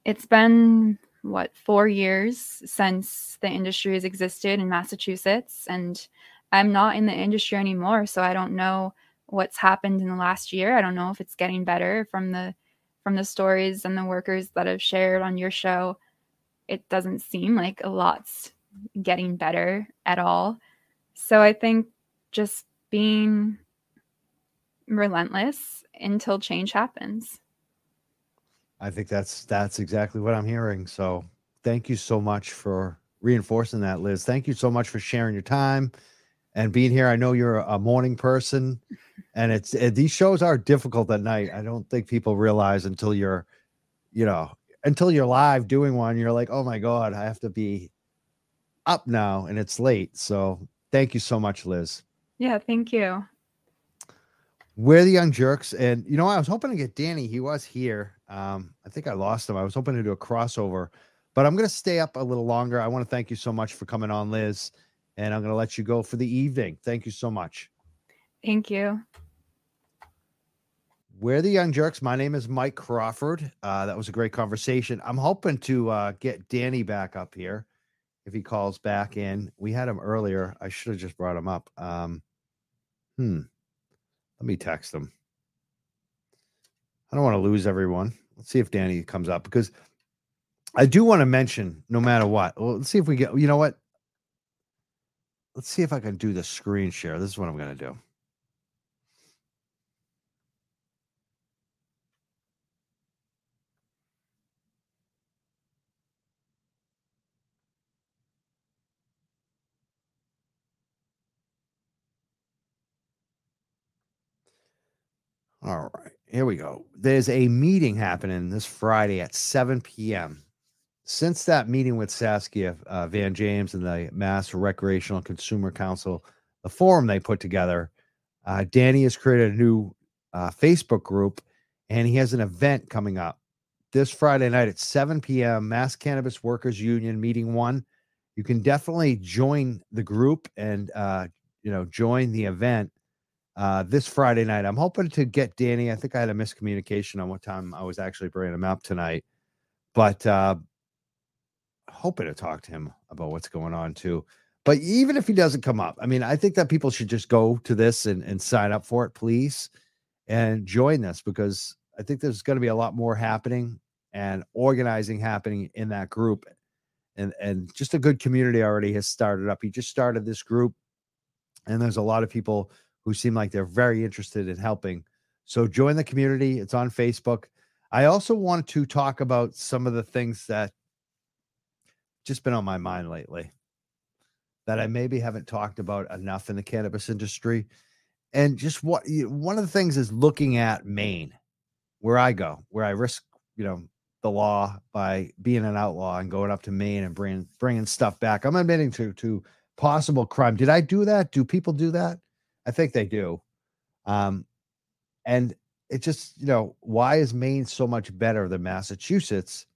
it's been what 4 years since the industry has existed in Massachusetts and I'm not in the industry anymore, so I don't know what's happened in the last year. I don't know if it's getting better from the from the stories and the workers that have shared on your show, it doesn't seem like a lot's getting better at all. So I think just being relentless until change happens. I think that's that's exactly what I'm hearing. So thank you so much for reinforcing that, Liz. Thank you so much for sharing your time and being here. I know you're a morning person, and it's it, these shows are difficult at night. I don't think people realize until you're, you know, until you're live doing one, you're like, oh my god, I have to be up now, and it's late. So thank you so much, Liz. Yeah, thank you. We're the Young Jerks, and you know, I was hoping to get Danny. He was here. Um, I think I lost him. I was hoping to do a crossover, but I'm going to stay up a little longer. I want to thank you so much for coming on, Liz and I'm going to let you go for the evening. Thank you so much. Thank you. We're the Young Jerks. My name is Mike Crawford. Uh, that was a great conversation. I'm hoping to uh, get Danny back up here if he calls back in. We had him earlier. I should have just brought him up. Um, hmm. Let me text him. I don't want to lose everyone. Let's see if Danny comes up because I do want to mention no matter what. Well, let's see if we get, you know what? Let's see if I can do the screen share. This is what I'm going to do. All right, here we go. There's a meeting happening this Friday at 7 p.m since that meeting with Saskia uh, Vann-James and the Mass Recreational Consumer Council, the forum they put together, uh, Danny has created a new uh, Facebook group and he has an event coming up this Friday night at 7 p.m. Mass Cannabis Workers Union meeting one. You can definitely join the group and uh, you know join the event uh, this Friday night. I'm hoping to get Danny. I think I had a miscommunication on what time I was actually bringing him up tonight, but uh, hoping to talk to him about what's going on too. But even if he doesn't come up, I mean, I think that people should just go to this and, and sign up for it, please, and join this because I think there's going to be a lot more happening and organizing happening in that group. And and just a good community already has started up. He just started this group, and there's a lot of people who seem like they're very interested in helping. So join the community. It's on Facebook. I also want to talk about some of the things that just been on my mind lately that I maybe haven't talked about enough in the cannabis industry. And just what one of the things is looking at Maine, where I go, where I risk, you know, the law by being an outlaw and going up to Maine and bringing bringing stuff back. I'm admitting to to possible crime. Did I do that? Do people do that? I think they do. Um, and it just, you know, why is Maine so much better than Massachusetts?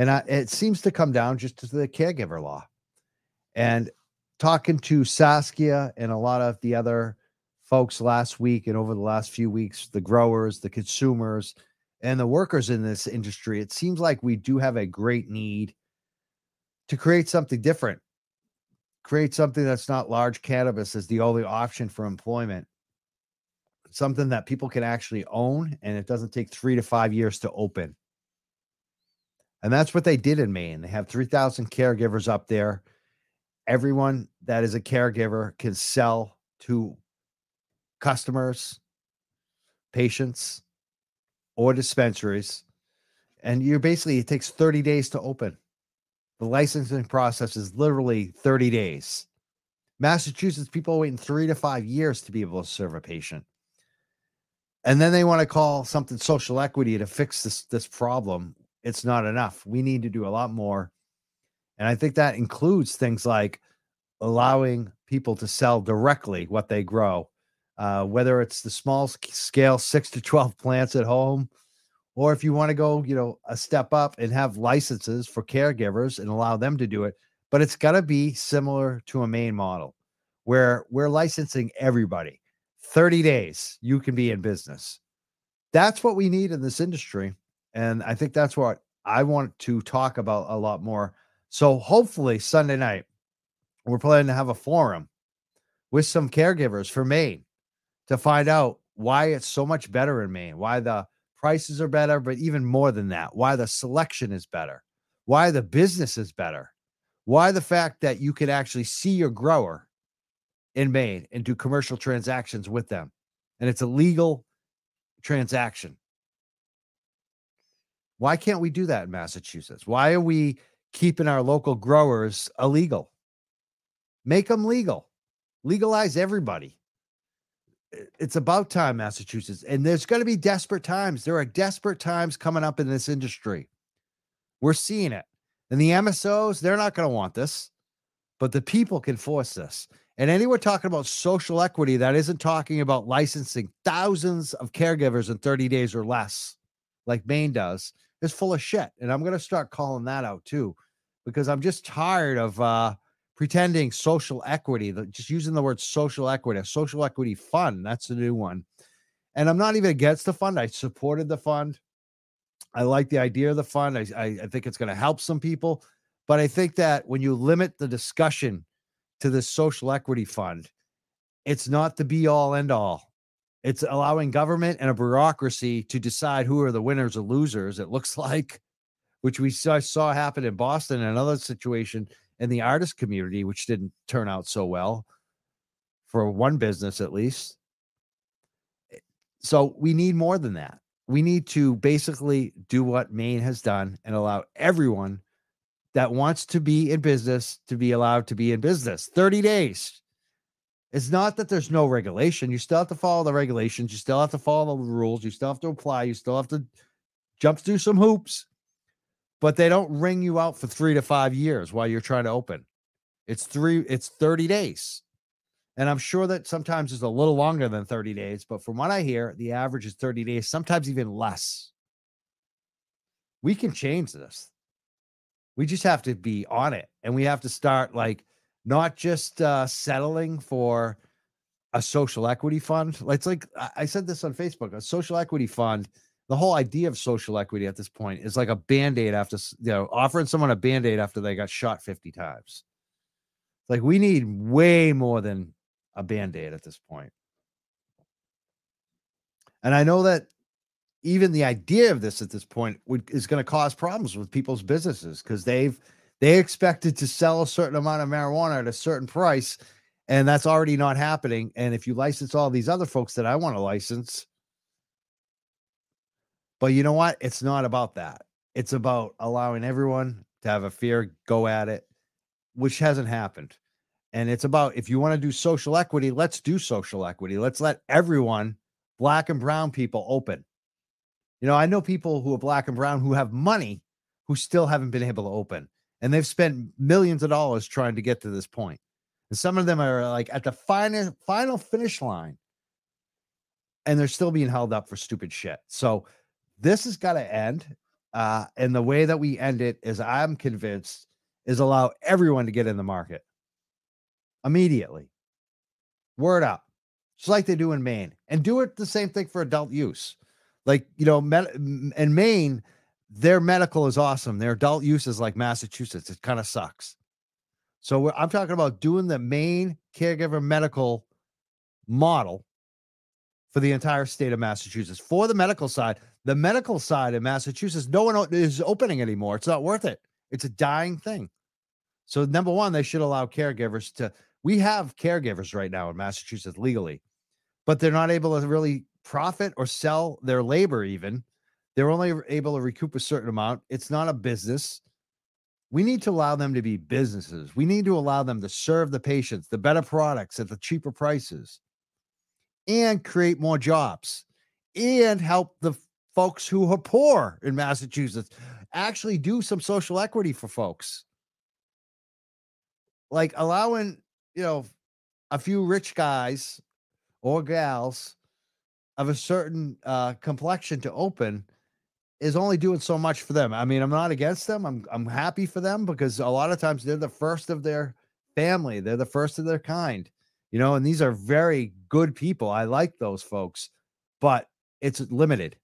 And I, it seems to come down just to the caregiver law. And talking to Saskia and a lot of the other folks last week and over the last few weeks, the growers, the consumers, and the workers in this industry, it seems like we do have a great need to create something different, create something that's not large cannabis as the only option for employment, something that people can actually own and it doesn't take three to five years to open. And that's what they did in Maine. They have 3,000 caregivers up there. Everyone that is a caregiver can sell to customers, patients, or dispensaries. And you're basically, it takes 30 days to open. The licensing process is literally 30 days. Massachusetts, people are waiting three to five years to be able to serve a patient. And then they want to call something social equity to fix this, this problem. It's not enough. We need to do a lot more. And I think that includes things like allowing people to sell directly what they grow, uh, whether it's the small scale six to 12 plants at home, or if you want to go, you know, a step up and have licenses for caregivers and allow them to do it. But it's got to be similar to a Maine model where we're licensing everybody. 30 days, you can be in business. That's what we need in this industry. And I think that's what I want to talk about a lot more. So hopefully, Sunday night, we're planning to have a forum with some caregivers for Maine to find out why it's so much better in Maine, why the prices are better, but even more than that, why the selection is better, why the business is better, why the fact that you can actually see your grower in Maine and do commercial transactions with them. And it's a legal transaction. Why can't we do that in Massachusetts? Why are we keeping our local growers illegal? Make them legal. Legalize everybody. It's about time, Massachusetts. And there's going to be desperate times. There are desperate times coming up in this industry. We're seeing it. And the MSOs, they're not going to want this, but the people can force this. And anyone talking about social equity that isn't talking about licensing thousands of caregivers in 30 days or less, like Maine does, is full of shit. And I'm going to start calling that out too, because I'm just tired of uh, pretending social equity, just using the word social equity, social equity fund. That's the new one. And I'm not even against the fund. I supported the fund. I like the idea of the fund. I, I, I think it's going to help some people. But I think that when you limit the discussion to the social equity fund. It's not the be all end all. It's allowing government and a bureaucracy to decide who are the winners or losers. It looks like, which we saw, happen in Boston and another situation in the artist community, which didn't turn out so well for one business at least. Eh, so we need more than that. We need to basically do what Maine has done and allow everyone that wants to be in business to be allowed to be in business 30 days. It's not that there's no regulation. You still have to follow the regulations. You still have to follow the rules. You still have to apply. You still have to jump through some hoops, but they don't wring you out for three to five years while you're trying to open. It's three, it's 30 days. And I'm sure that sometimes it's a little longer than 30 days, but from what I hear, the average is 30 days, sometimes even less. We can change this. We just have to be on it and we have to start like not just uh, settling for a social equity fund. It's like I said this on Facebook a social equity fund. The whole idea of social equity at this point is like a band aid after, you know, offering someone a band aid after they got shot 50 times. Like we need way more than a band aid at this point. And I know that even the idea of this at this point would, is going to cause problems with people's businesses because they've they expected to sell a certain amount of marijuana at a certain price and that's already not happening. And if you license all these other folks that i want to license but you know what? It's not about that. It's about allowing everyone to have a fear, go at it which hasn't happened. And it's about if you want to do social equity let's do social equity. Let's let everyone black and brown people open. You know, I know people who are black and brown who have money who still haven't been able to open, and they've spent millions of dollars trying to get to this point. And some of them are like at the final final finish line, and they're still being held up for stupid shit. So this has got to end. Uh, and the way that we end it is, I'm convinced, is allow everyone to get in the market immediately. Word up, just like they do in Maine, and do it the same thing for adult use. Like, you know, in Maine, their medical is awesome. Their adult use is like Massachusetts. It kind of sucks. So I'm talking about doing the Maine caregiver medical model for the entire state of Massachusetts. For the medical side, the medical side in Massachusetts, no one is opening anymore. It's not worth it. It's a dying thing. So number one, they should allow caregivers to. We have caregivers right now in Massachusetts legally, but they're not able to really profit or sell their labor even They're only able to recoup a certain amount. It's not a business. We need to allow them to be businesses. We need to allow them to serve the patients, the better products at the cheaper prices, and create more jobs and help the folks who are poor in Massachusetts actually do some social equity for folks. Like allowing, you know, a few rich guys or gals of a certain uh, complexion to open is only doing so much for them. I mean, I'm not against them. I'm I'm happy for them because a lot of times they're the first of their family. They're the first of their kind. You know, and these are very good people. I like those folks, but it's limited.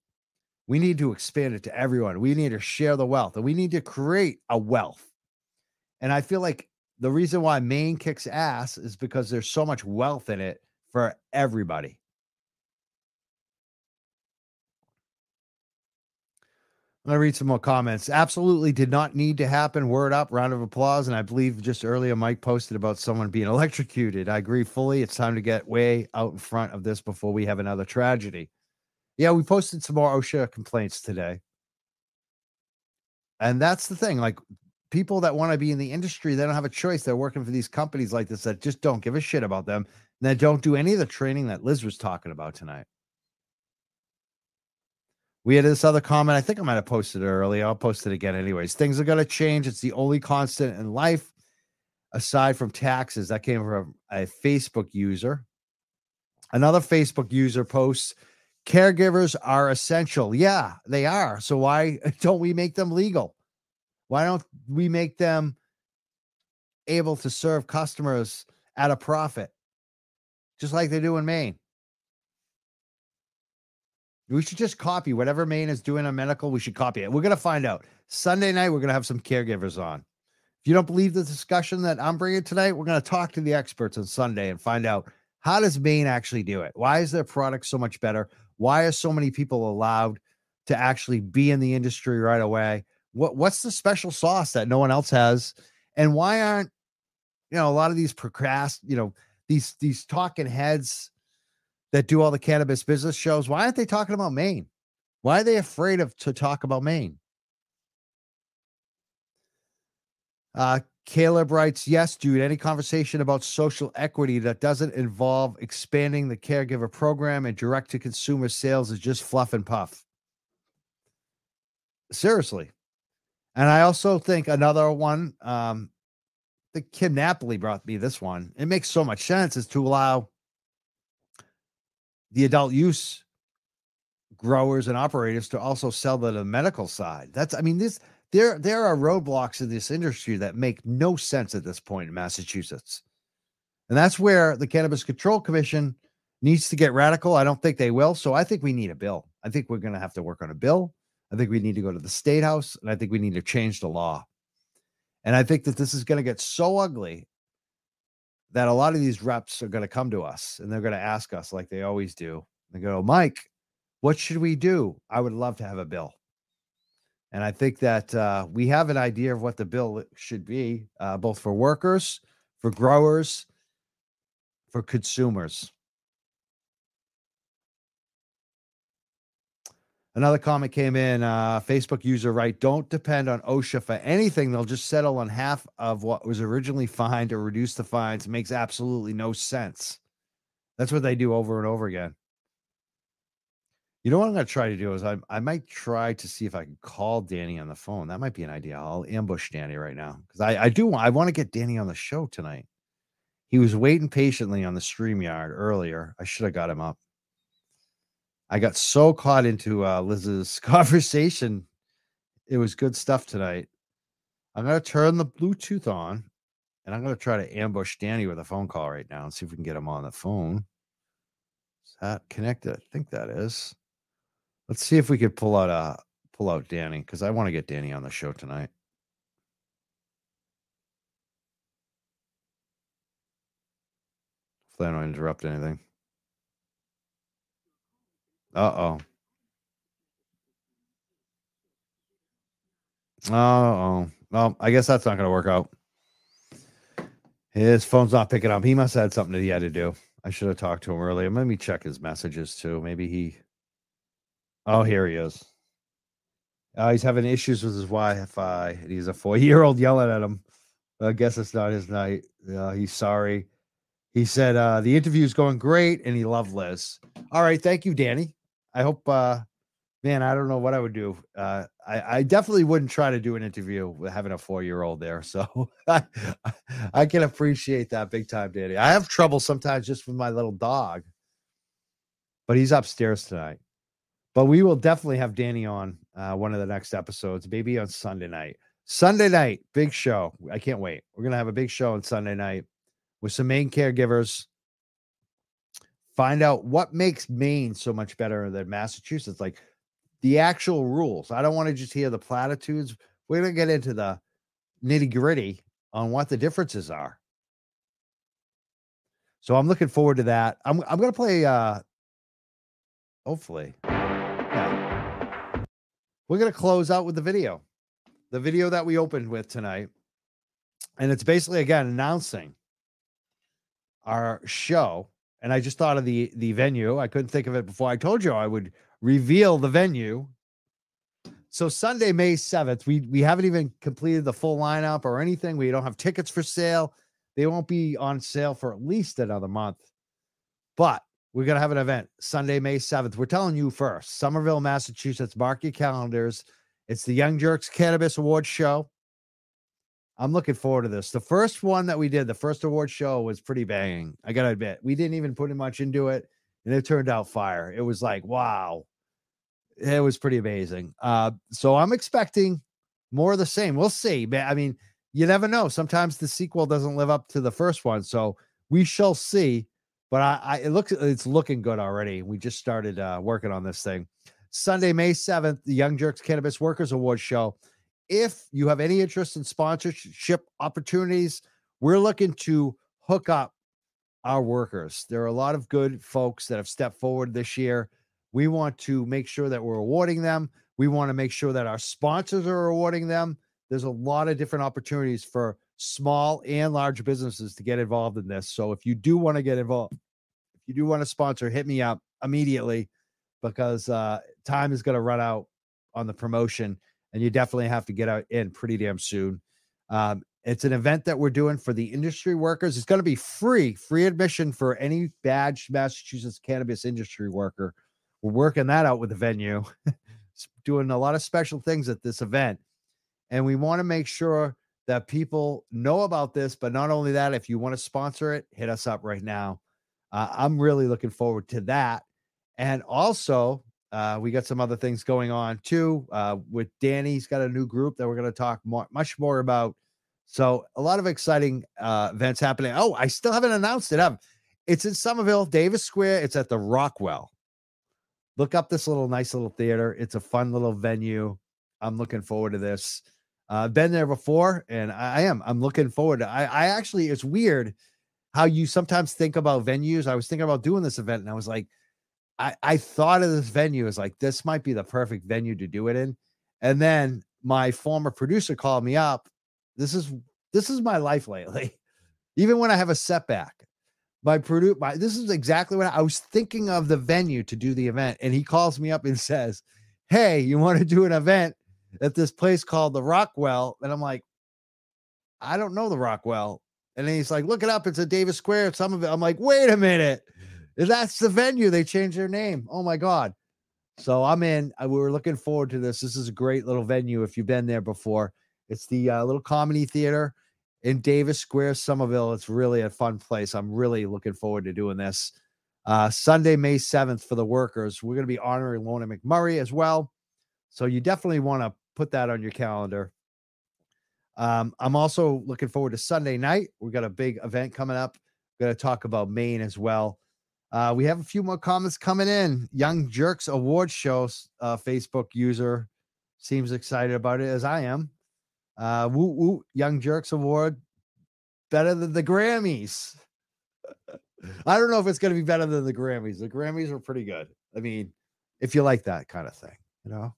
We need to expand it to everyone. We need to share the wealth and we need to create a wealth. And I feel like the reason why Maine kicks ass is because there's so much wealth in it for everybody. I'm going to read some more comments. Absolutely did not need to happen. Word up, round of applause. And I believe just earlier Mike posted about someone being electrocuted. I agree fully. It's time to get way out in front of this before we have another tragedy. Yeah, we posted some more OSHA complaints today. And that's the thing. Like people that want to be in the industry, they don't have a choice. They're working for these companies like this that just don't give a shit about them. And that don't do any of the training that Liz was talking about tonight. We had this other comment. I think I might have posted it earlier. I'll post it again, anyways. Things are going to change. It's the only constant in life aside from taxes. That came from a Facebook user. Another Facebook user posts Caregivers are essential. Yeah, they are. So why don't we make them legal? Why don't we make them able to serve customers at a profit, just like they do in Maine? We should just copy whatever Maine is doing on medical. We should copy it. We're going to find out. Sunday night, we're going to have some caregivers on. If you don't believe the discussion that I'm bringing tonight, we're going to talk to the experts on Sunday and find out how does Maine actually do it? Why is their product so much better? Why are so many people allowed to actually be in the industry right away? What what's the special sauce that no one else has? And why aren't you know a lot of these procrast, you know, these these talking heads that do all the cannabis business shows, why aren't they talking about Maine? Why are they afraid of to talk about Maine? Uh, Caleb writes, Yes, dude, any conversation about social equity that doesn't involve expanding the caregiver program and direct to consumer sales is just fluff and puff. Seriously. And I also think another one, um, the Kim Napoli brought me this one. It makes so much sense is to allow the adult use growers and operators to also sell to the medical side. That's, I mean, this there there are roadblocks in this industry that make no sense at this point in Massachusetts. And that's where the Cannabis Control Commission needs to get radical. I don't think they will. So I think we need a bill. I think we're going to have to work on a bill. I think we need to go to the state house and I think we need to change the law. And I think that this is going to get so ugly that a lot of these reps are going to come to us and they're going to ask us, like they always do. They go, Mike, what should we do? I would love to have a bill. And I think that uh, we have an idea of what the bill should be, uh, both for workers, for growers, for consumers. Another comment came in. Uh, Facebook user right, don't depend on OSHA for anything. They'll just settle on half of what was originally fined or reduce the fines. It makes absolutely no sense. That's what they do over and over again. You know what I'm going to try to do is I I might try to see if I can call Danny on the phone. That might be an idea. I'll ambush Danny right now because I I do I want to get Danny on the show tonight. He was waiting patiently on the StreamYard earlier. I should have got him up. I got so caught into uh, Liz's conversation. It was good stuff tonight. I'm going to turn the Bluetooth on and I'm going to try to ambush Danny with a phone call right now and see if we can get him on the phone. Is that connected? I think that is. Let's see if we could pull out uh pull out Danny because I want to get Danny on the show tonight. Hopefully I don't interrupt anything. Uh oh. Uh oh, well, I guess that's not going to work out. His phone's not picking up. He must have had something that he had to do. I should have talked to him earlier. Let me check his messages too. Maybe he Oh, here he is. Uh, he's having issues with his Wi-Fi, and he's a four-year-old yelling at him. I guess it's not his night. Uh, he's sorry. He said uh, the interview's going great, and he loved Liz. All right, thank you, Danny. I hope, uh, man, I don't know what I would do. Uh, I, I definitely wouldn't try to do an interview with having a four-year-old there. So I, I can appreciate that big time, Danny. I have trouble sometimes just with my little dog, but he's upstairs tonight. But we will definitely have Danny on uh, one of the next episodes, maybe on Sunday night. Sunday night, big show. I can't wait. We're gonna have a big show on Sunday night with some Maine caregivers. Find out what makes Maine so much better than Massachusetts, like the actual rules. I don't want to just hear the platitudes. We're gonna get into the nitty gritty on what the differences are. So I'm looking forward to that. I'm I'm gonna play uh hopefully. Yeah. We're gonna close out with the video. The video that we opened with tonight. And it's basically again announcing our show. And I just thought of the the venue. I couldn't think of it before. I told you I would reveal the venue. So Sunday, May 7th, we we haven't even completed the full lineup or anything. We don't have tickets for sale. They won't be on sale for at least another month. But we're to have an event Sunday, May 7th. We're telling you first, Somerville, Massachusetts. Mark your calendars. It's the Young Jerks Cannabis Awards Show. I'm looking forward to this. The first one that we did, the first award show was pretty banging. I got to admit, we didn't even put much into it, and it turned out fire. It was like, wow, it was pretty amazing. Uh, so I'm expecting more of the same. We'll see. I mean, you never know. Sometimes the sequel doesn't live up to the first one, so we shall see. But I, I it looks it's looking good already. We just started uh, working on this thing. Sunday, May 7th, the Young Jerks Cannabis Workers Award Show. If you have any interest in sponsorship opportunities, we're looking to hook up our workers. There are a lot of good folks that have stepped forward this year. We want to make sure that we're awarding them. We want to make sure that our sponsors are awarding them. There's a lot of different opportunities for small and large businesses to get involved in this. So if you do want to get involved, if you do want to sponsor, hit me up immediately because uh, time is going to run out on the promotion and you definitely have to get out in pretty damn soon. Um, it's an event that we're doing for the industry workers. It's going to be free, free admission for any badged Massachusetts cannabis industry worker. We're working that out with the venue, doing a lot of special things at this event. And we want to make sure that people know about this. But not only that, if you want to sponsor it, hit us up right now. Uh, I'm really looking forward to that. And also, uh, we got some other things going on too. Uh, with Danny, he's got a new group that we're going to talk more, much more about. So a lot of exciting uh, events happening. Oh, I still haven't announced it. It's in Somerville, Davis Square. It's at the Rockwell. Look up this little nice little theater. It's a fun little venue. I'm looking forward to this. I've uh, been there before, and I, I am. I'm looking forward to. I, I actually, it's weird how you sometimes think about venues. I was thinking about doing this event, and I was like, I, I thought of this venue as like this might be the perfect venue to do it in. And then my former producer called me up. This is this is my life lately. Even when I have a setback, my producer, my this is exactly what I, I was thinking of the venue to do the event, and he calls me up and says, "Hey, you want to do an event at this place called the Rockwell?" And I'm like, "I don't know the Rockwell." And then he's like, "Look it up. It's a Davis Square. Some of it." I'm like, "Wait a minute." That's the venue. They changed their name. Oh my God. So I'm in. We were looking forward to this. This is a great little venue if you've been there before. It's the uh, little comedy theater in Davis Square, Somerville. It's really a fun place. I'm really looking forward to doing this. Uh, Sunday, May 7th for the workers. We're going to be honoring Lorna McMurray as well. So you definitely want to put that on your calendar. Um, I'm also looking forward to Sunday night. We've got a big event coming up. We're going to talk about Maine as well. Uh, we have a few more comments coming in. Young Jerks Award Show uh, Facebook user seems excited about it as I am. Uh, woo woo, Young Jerks Award better than the Grammys. I don't know if it's going to be better than the Grammys. The Grammys are pretty good. I mean, if you like that kind of thing, you know,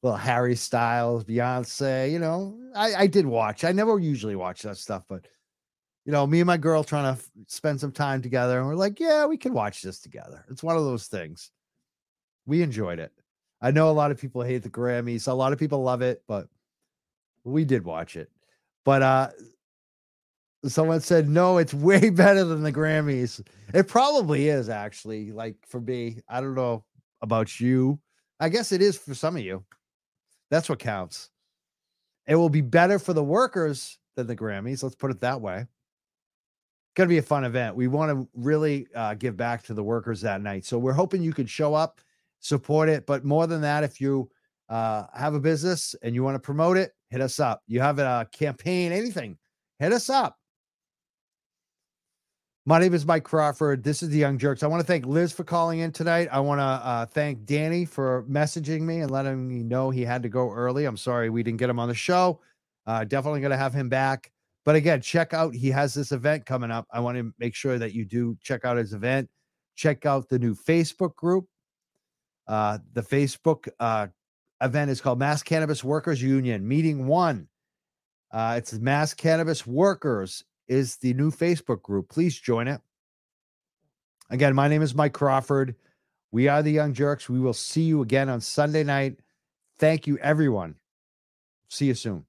well, Harry Styles, Beyonce, you know, I, I did watch. I never usually watch that stuff, but you know, me and my girl trying to f- spend some time together, and we're like, yeah, we can watch this together. It's one of those things. We enjoyed it. I know a lot of people hate the Grammys. A lot of people love it, but we did watch it. But uh someone said no, it's way better than the Grammys. It probably is actually. Like for me, I don't know about you. I guess it is for some of you. That's what counts. It will be better for the workers than the Grammys. Let's put it that way. Going to be a fun event. We want to really uh, give back to the workers that night. So we're hoping you could show up, support it. But more than that, if you uh, have a business and you want to promote it, hit us up. You have a campaign, anything, hit us up. My name is Mike Crawford. This is the Young Jurks. I want to thank Liz for calling in tonight. I want to uh, thank Danny for messaging me and letting me know he had to go early. I'm sorry we didn't get him on the show. Uh, definitely going to have him back. But again, check out, he has this event coming up. I want to make sure that you do check out his event. Check out the new Facebook group. Uh, the Facebook uh, event is called Mass Cannabis Workers Union, meeting one. Uh, it's Mass Cannabis Workers is the new Facebook group. Please join it. Again, my name is Mike Crawford. We are the Young Jurks. We will see you again on Sunday night. Thank you, everyone. See you soon.